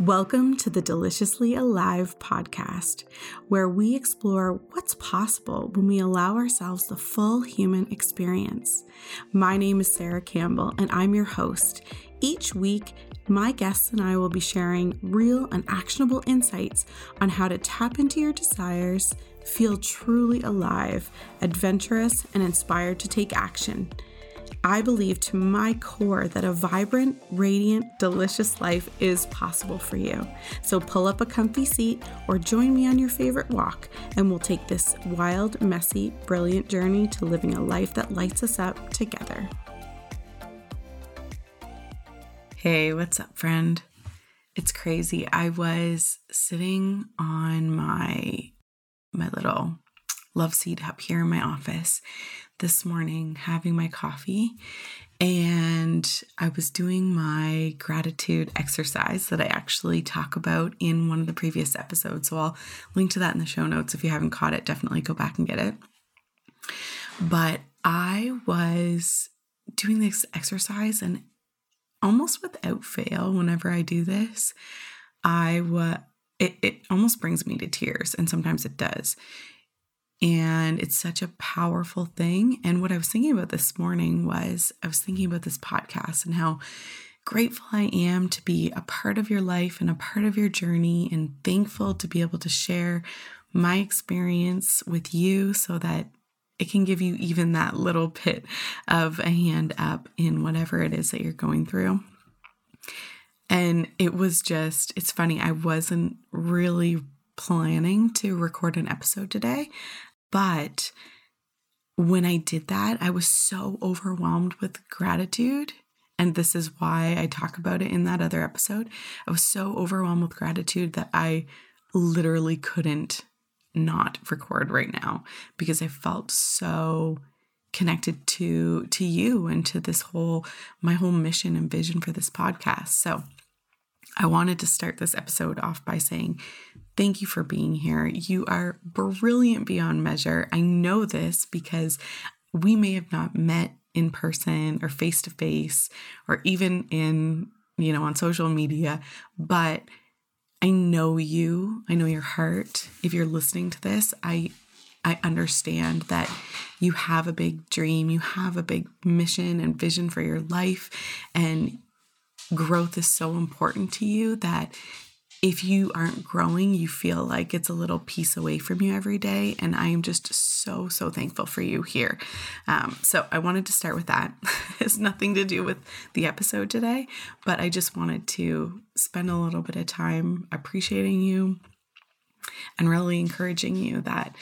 Welcome to the Deliciously Alive podcast, where we explore what's possible when we allow ourselves the full human experience. My name is Sarah Campbell, and I'm your host. Each week, my guests and I will be sharing real and actionable insights on how to tap into your desires, feel truly alive, adventurous, and inspired to take action. I believe to my core that a vibrant, radiant, delicious life is possible for you. So pull up a comfy seat or join me on your favorite walk, and we'll take this wild, messy, brilliant journey to living a life that lights us up together. Hey, what's up, friend? It's crazy. I was sitting on my my little love seat up here in my office this morning having my coffee and I was doing my gratitude exercise that I actually talk about in one of the previous episodes. So I'll link to that in the show notes. If you haven't caught it, definitely go back and get it. But I was doing this exercise and almost without fail, whenever I do this, I was it, it almost brings me to tears, and sometimes it does. And it's such a powerful thing. And what I was thinking about this morning was I was thinking about this podcast and how grateful I am to be a part of your life and a part of your journey, and thankful to be able to share my experience with you so that it can give you even that little bit of a hand up in whatever it is that you're going through. And it was just, it's funny, I wasn't really planning to record an episode today. But when I did that, I was so overwhelmed with gratitude. And this is why I talk about it in that other episode. I was so overwhelmed with gratitude that I literally couldn't not record right now because I felt so connected to to you and to this whole my whole mission and vision for this podcast. So I wanted to start this episode off by saying Thank you for being here. You are brilliant beyond measure. I know this because we may have not met in person or face to face or even in, you know, on social media, but I know you. I know your heart. If you're listening to this, I I understand that you have a big dream, you have a big mission and vision for your life and growth is so important to you that if you aren't growing, you feel like it's a little piece away from you every day. And I am just so, so thankful for you here. Um, so I wanted to start with that. it has nothing to do with the episode today, but I just wanted to spend a little bit of time appreciating you and really encouraging you that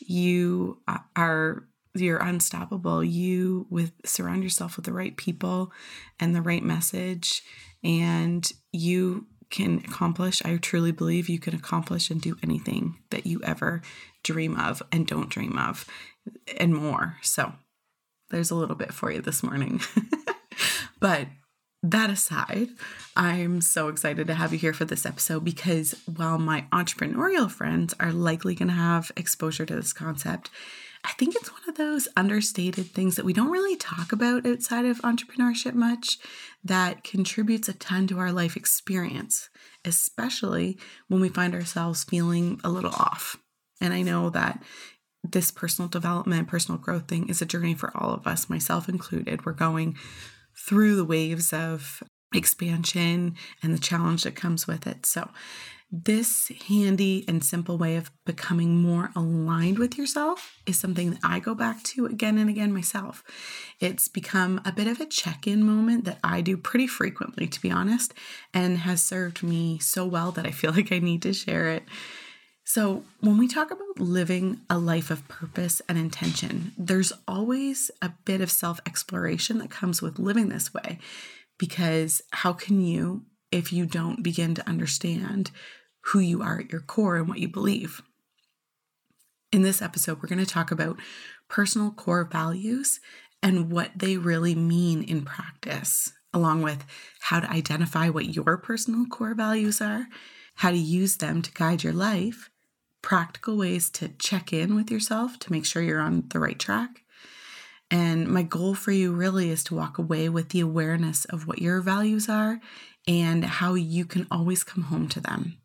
you are you're unstoppable you with surround yourself with the right people and the right message and you can accomplish. I truly believe you can accomplish and do anything that you ever dream of and don't dream of, and more. So, there's a little bit for you this morning. but that aside, I'm so excited to have you here for this episode because while my entrepreneurial friends are likely going to have exposure to this concept, I think it's one of those understated things that we don't really talk about outside of entrepreneurship much that contributes a ton to our life experience, especially when we find ourselves feeling a little off. And I know that this personal development, personal growth thing is a journey for all of us, myself included. We're going through the waves of expansion and the challenge that comes with it. So, this handy and simple way of becoming more aligned with yourself is something that I go back to again and again myself. It's become a bit of a check in moment that I do pretty frequently, to be honest, and has served me so well that I feel like I need to share it. So, when we talk about living a life of purpose and intention, there's always a bit of self exploration that comes with living this way. Because how can you, if you don't begin to understand who you are at your core and what you believe. In this episode, we're going to talk about personal core values and what they really mean in practice, along with how to identify what your personal core values are, how to use them to guide your life, practical ways to check in with yourself to make sure you're on the right track. And my goal for you really is to walk away with the awareness of what your values are and how you can always come home to them.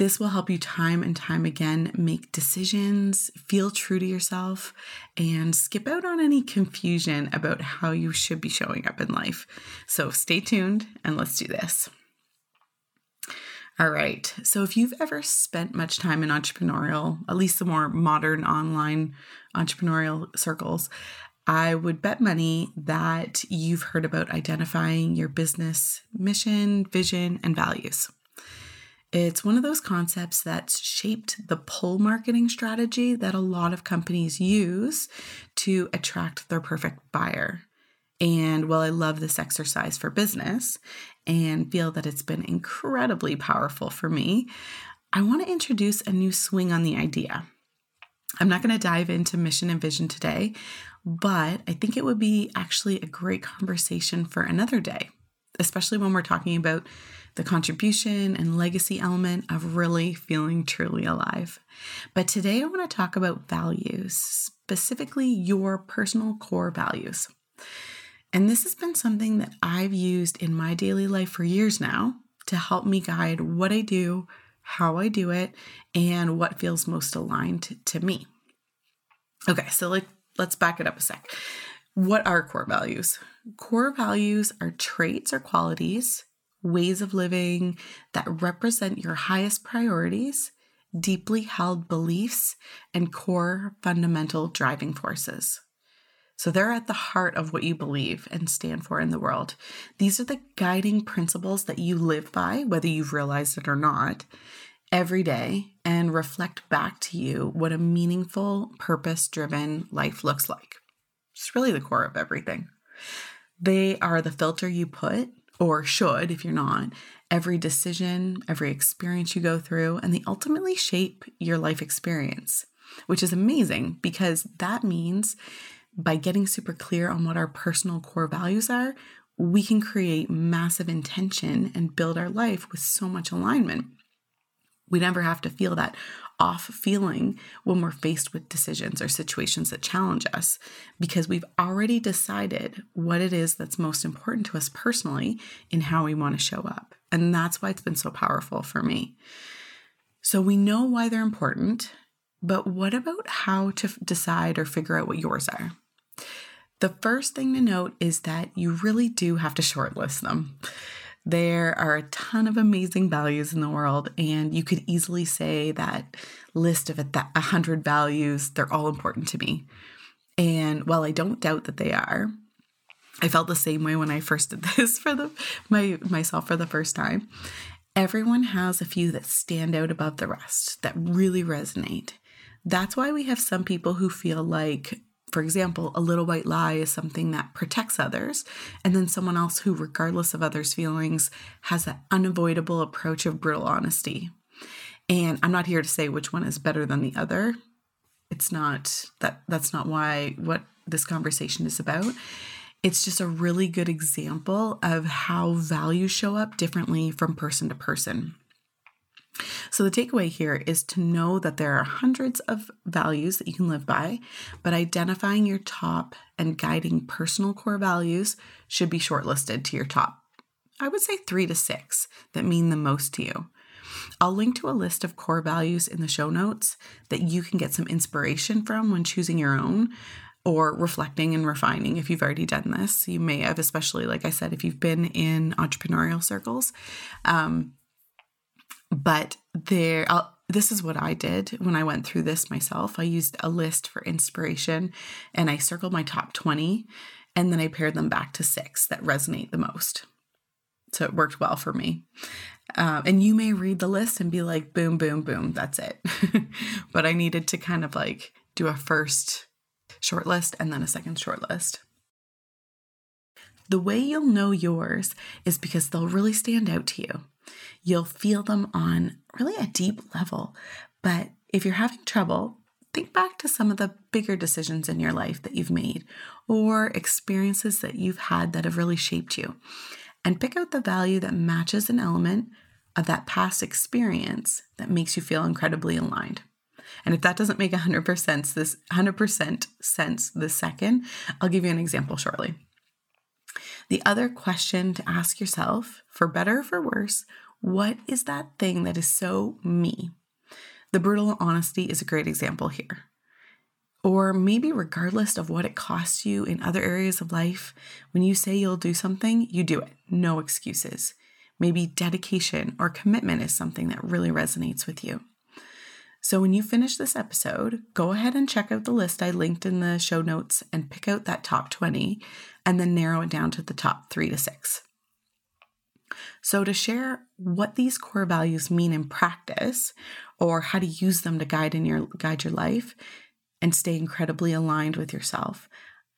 This will help you time and time again make decisions, feel true to yourself, and skip out on any confusion about how you should be showing up in life. So stay tuned and let's do this. All right. So, if you've ever spent much time in entrepreneurial, at least the more modern online entrepreneurial circles, I would bet money that you've heard about identifying your business mission, vision, and values. It's one of those concepts that's shaped the pull marketing strategy that a lot of companies use to attract their perfect buyer. And while I love this exercise for business and feel that it's been incredibly powerful for me, I want to introduce a new swing on the idea. I'm not going to dive into mission and vision today, but I think it would be actually a great conversation for another day, especially when we're talking about the contribution and legacy element of really feeling truly alive. But today I want to talk about values, specifically your personal core values. And this has been something that I've used in my daily life for years now to help me guide what I do, how I do it, and what feels most aligned to me. Okay, so like let's back it up a sec. What are core values? Core values are traits or qualities ways of living that represent your highest priorities, deeply held beliefs, and core fundamental driving forces. So they're at the heart of what you believe and stand for in the world. These are the guiding principles that you live by, whether you've realized it or not, every day and reflect back to you what a meaningful, purpose driven life looks like. It's really the core of everything. They are the filter you put or should if you're not, every decision, every experience you go through, and they ultimately shape your life experience, which is amazing because that means by getting super clear on what our personal core values are, we can create massive intention and build our life with so much alignment. We never have to feel that off feeling when we're faced with decisions or situations that challenge us because we've already decided what it is that's most important to us personally in how we want to show up. And that's why it's been so powerful for me. So we know why they're important, but what about how to decide or figure out what yours are? The first thing to note is that you really do have to shortlist them. There are a ton of amazing values in the world, and you could easily say that list of a hundred values, they're all important to me. And while I don't doubt that they are, I felt the same way when I first did this for the my myself for the first time. Everyone has a few that stand out above the rest that really resonate. That's why we have some people who feel like for example, a little white lie is something that protects others, and then someone else who, regardless of others' feelings, has that unavoidable approach of brutal honesty. And I'm not here to say which one is better than the other. It's not that that's not why what this conversation is about. It's just a really good example of how values show up differently from person to person. So, the takeaway here is to know that there are hundreds of values that you can live by, but identifying your top and guiding personal core values should be shortlisted to your top. I would say three to six that mean the most to you. I'll link to a list of core values in the show notes that you can get some inspiration from when choosing your own or reflecting and refining if you've already done this. You may have, especially like I said, if you've been in entrepreneurial circles. Um, but there, I'll, this is what I did when I went through this myself. I used a list for inspiration and I circled my top 20 and then I pared them back to six that resonate the most. So it worked well for me. Um, and you may read the list and be like, boom, boom, boom, that's it. but I needed to kind of like do a first short list and then a second short list. The way you'll know yours is because they'll really stand out to you. You'll feel them on really a deep level. But if you're having trouble, think back to some of the bigger decisions in your life that you've made or experiences that you've had that have really shaped you and pick out the value that matches an element of that past experience that makes you feel incredibly aligned. And if that doesn't make 100% sense this 100% sense this second, I'll give you an example shortly. The other question to ask yourself, for better or for worse, what is that thing that is so me? The brutal honesty is a great example here. Or maybe, regardless of what it costs you in other areas of life, when you say you'll do something, you do it. No excuses. Maybe dedication or commitment is something that really resonates with you. So, when you finish this episode, go ahead and check out the list I linked in the show notes and pick out that top 20 and then narrow it down to the top three to six. So, to share what these core values mean in practice or how to use them to guide in your guide your life and stay incredibly aligned with yourself,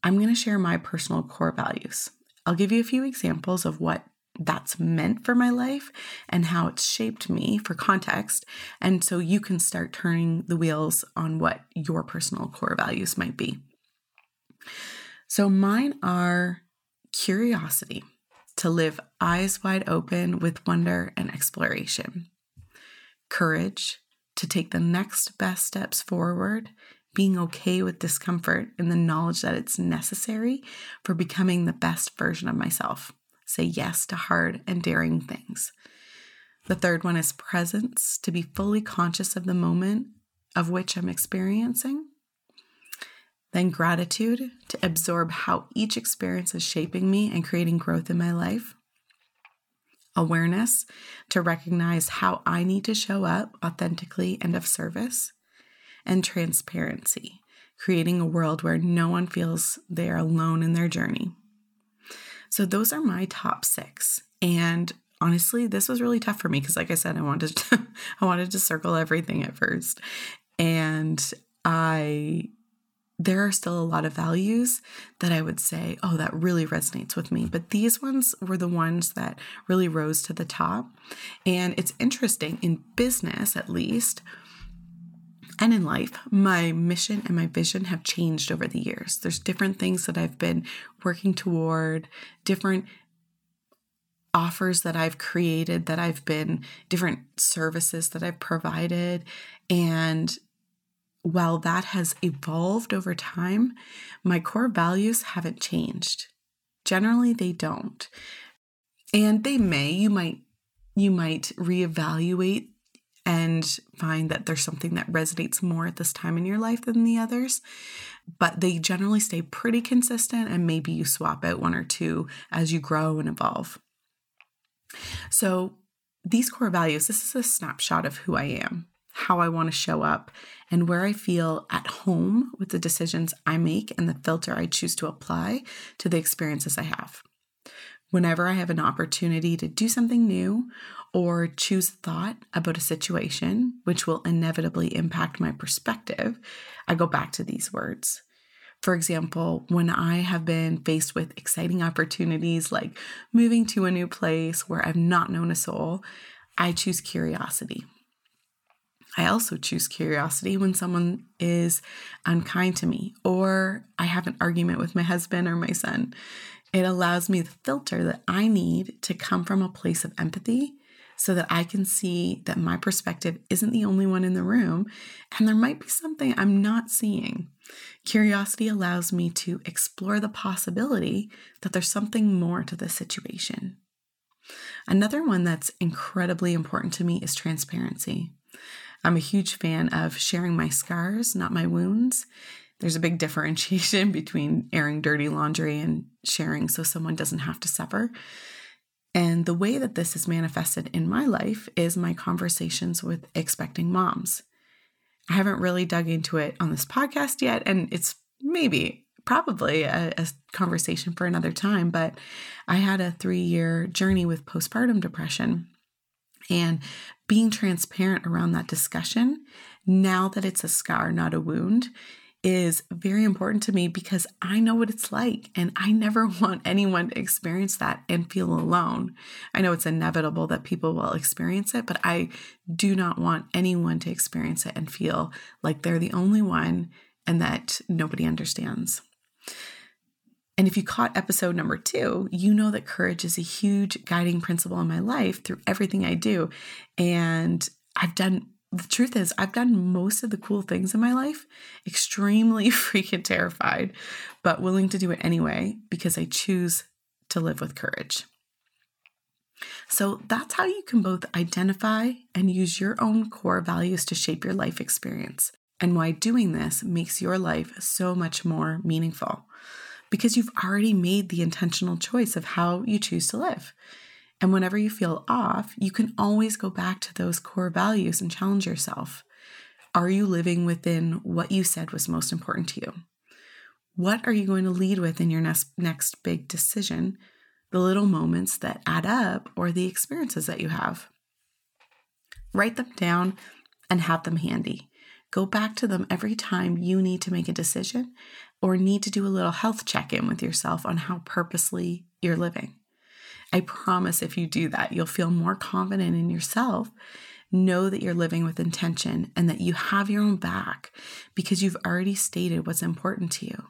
I'm going to share my personal core values. I'll give you a few examples of what that's meant for my life and how it's shaped me for context. And so you can start turning the wheels on what your personal core values might be. So mine are curiosity, to live eyes wide open with wonder and exploration, courage, to take the next best steps forward being okay with discomfort and the knowledge that it's necessary for becoming the best version of myself. Say yes to hard and daring things. The third one is presence, to be fully conscious of the moment of which I'm experiencing. Then gratitude, to absorb how each experience is shaping me and creating growth in my life. Awareness, to recognize how I need to show up authentically and of service and transparency, creating a world where no one feels they are alone in their journey. So, those are my top six. And honestly, this was really tough for me because, like I said, I wanted to, I wanted to circle everything at first, and I there are still a lot of values that I would say, oh, that really resonates with me. But these ones were the ones that really rose to the top. And it's interesting in business, at least, and in life, my mission and my vision have changed over the years. There's different things that I've been working toward, different offers that I've created, that I've been, different services that I've provided. And while that has evolved over time, my core values haven't changed. Generally, they don't. And they may, you might you might reevaluate and find that there's something that resonates more at this time in your life than the others. But they generally stay pretty consistent, and maybe you swap out one or two as you grow and evolve. So, these core values this is a snapshot of who I am, how I want to show up, and where I feel at home with the decisions I make and the filter I choose to apply to the experiences I have. Whenever I have an opportunity to do something new or choose a thought about a situation, which will inevitably impact my perspective, I go back to these words. For example, when I have been faced with exciting opportunities like moving to a new place where I've not known a soul, I choose curiosity. I also choose curiosity when someone is unkind to me or I have an argument with my husband or my son. It allows me the filter that I need to come from a place of empathy so that I can see that my perspective isn't the only one in the room and there might be something I'm not seeing. Curiosity allows me to explore the possibility that there's something more to the situation. Another one that's incredibly important to me is transparency. I'm a huge fan of sharing my scars, not my wounds. There's a big differentiation between airing dirty laundry and sharing so someone doesn't have to suffer. And the way that this is manifested in my life is my conversations with expecting moms. I haven't really dug into it on this podcast yet, and it's maybe probably a, a conversation for another time, but I had a three year journey with postpartum depression. And being transparent around that discussion, now that it's a scar, not a wound, is very important to me because I know what it's like and I never want anyone to experience that and feel alone. I know it's inevitable that people will experience it, but I do not want anyone to experience it and feel like they're the only one and that nobody understands. And if you caught episode number two, you know that courage is a huge guiding principle in my life through everything I do. And I've done the truth is, I've done most of the cool things in my life extremely freaking terrified, but willing to do it anyway because I choose to live with courage. So that's how you can both identify and use your own core values to shape your life experience, and why doing this makes your life so much more meaningful. Because you've already made the intentional choice of how you choose to live. And whenever you feel off, you can always go back to those core values and challenge yourself. Are you living within what you said was most important to you? What are you going to lead with in your next, next big decision? The little moments that add up or the experiences that you have. Write them down and have them handy. Go back to them every time you need to make a decision or need to do a little health check in with yourself on how purposely you're living. I promise if you do that, you'll feel more confident in yourself. Know that you're living with intention and that you have your own back because you've already stated what's important to you.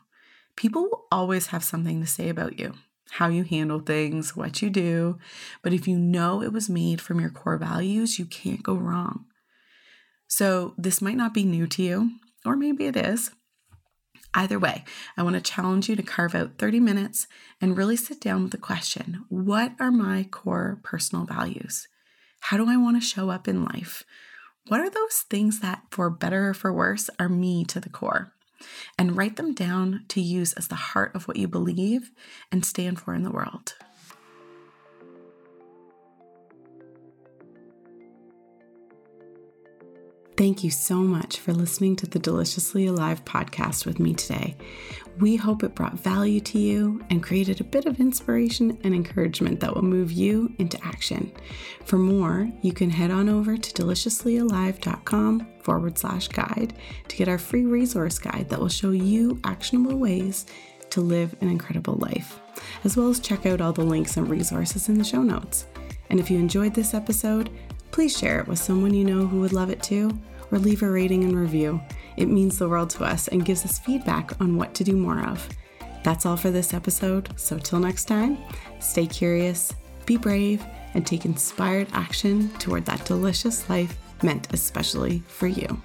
People will always have something to say about you, how you handle things, what you do. But if you know it was made from your core values, you can't go wrong. So, this might not be new to you, or maybe it is. Either way, I want to challenge you to carve out 30 minutes and really sit down with the question What are my core personal values? How do I want to show up in life? What are those things that, for better or for worse, are me to the core? And write them down to use as the heart of what you believe and stand for in the world. Thank you so much for listening to the Deliciously Alive podcast with me today. We hope it brought value to you and created a bit of inspiration and encouragement that will move you into action. For more, you can head on over to deliciouslyalive.com forward slash guide to get our free resource guide that will show you actionable ways to live an incredible life, as well as check out all the links and resources in the show notes. And if you enjoyed this episode, please share it with someone you know who would love it too, or leave a rating and review. It means the world to us and gives us feedback on what to do more of. That's all for this episode, so till next time, stay curious, be brave, and take inspired action toward that delicious life meant especially for you.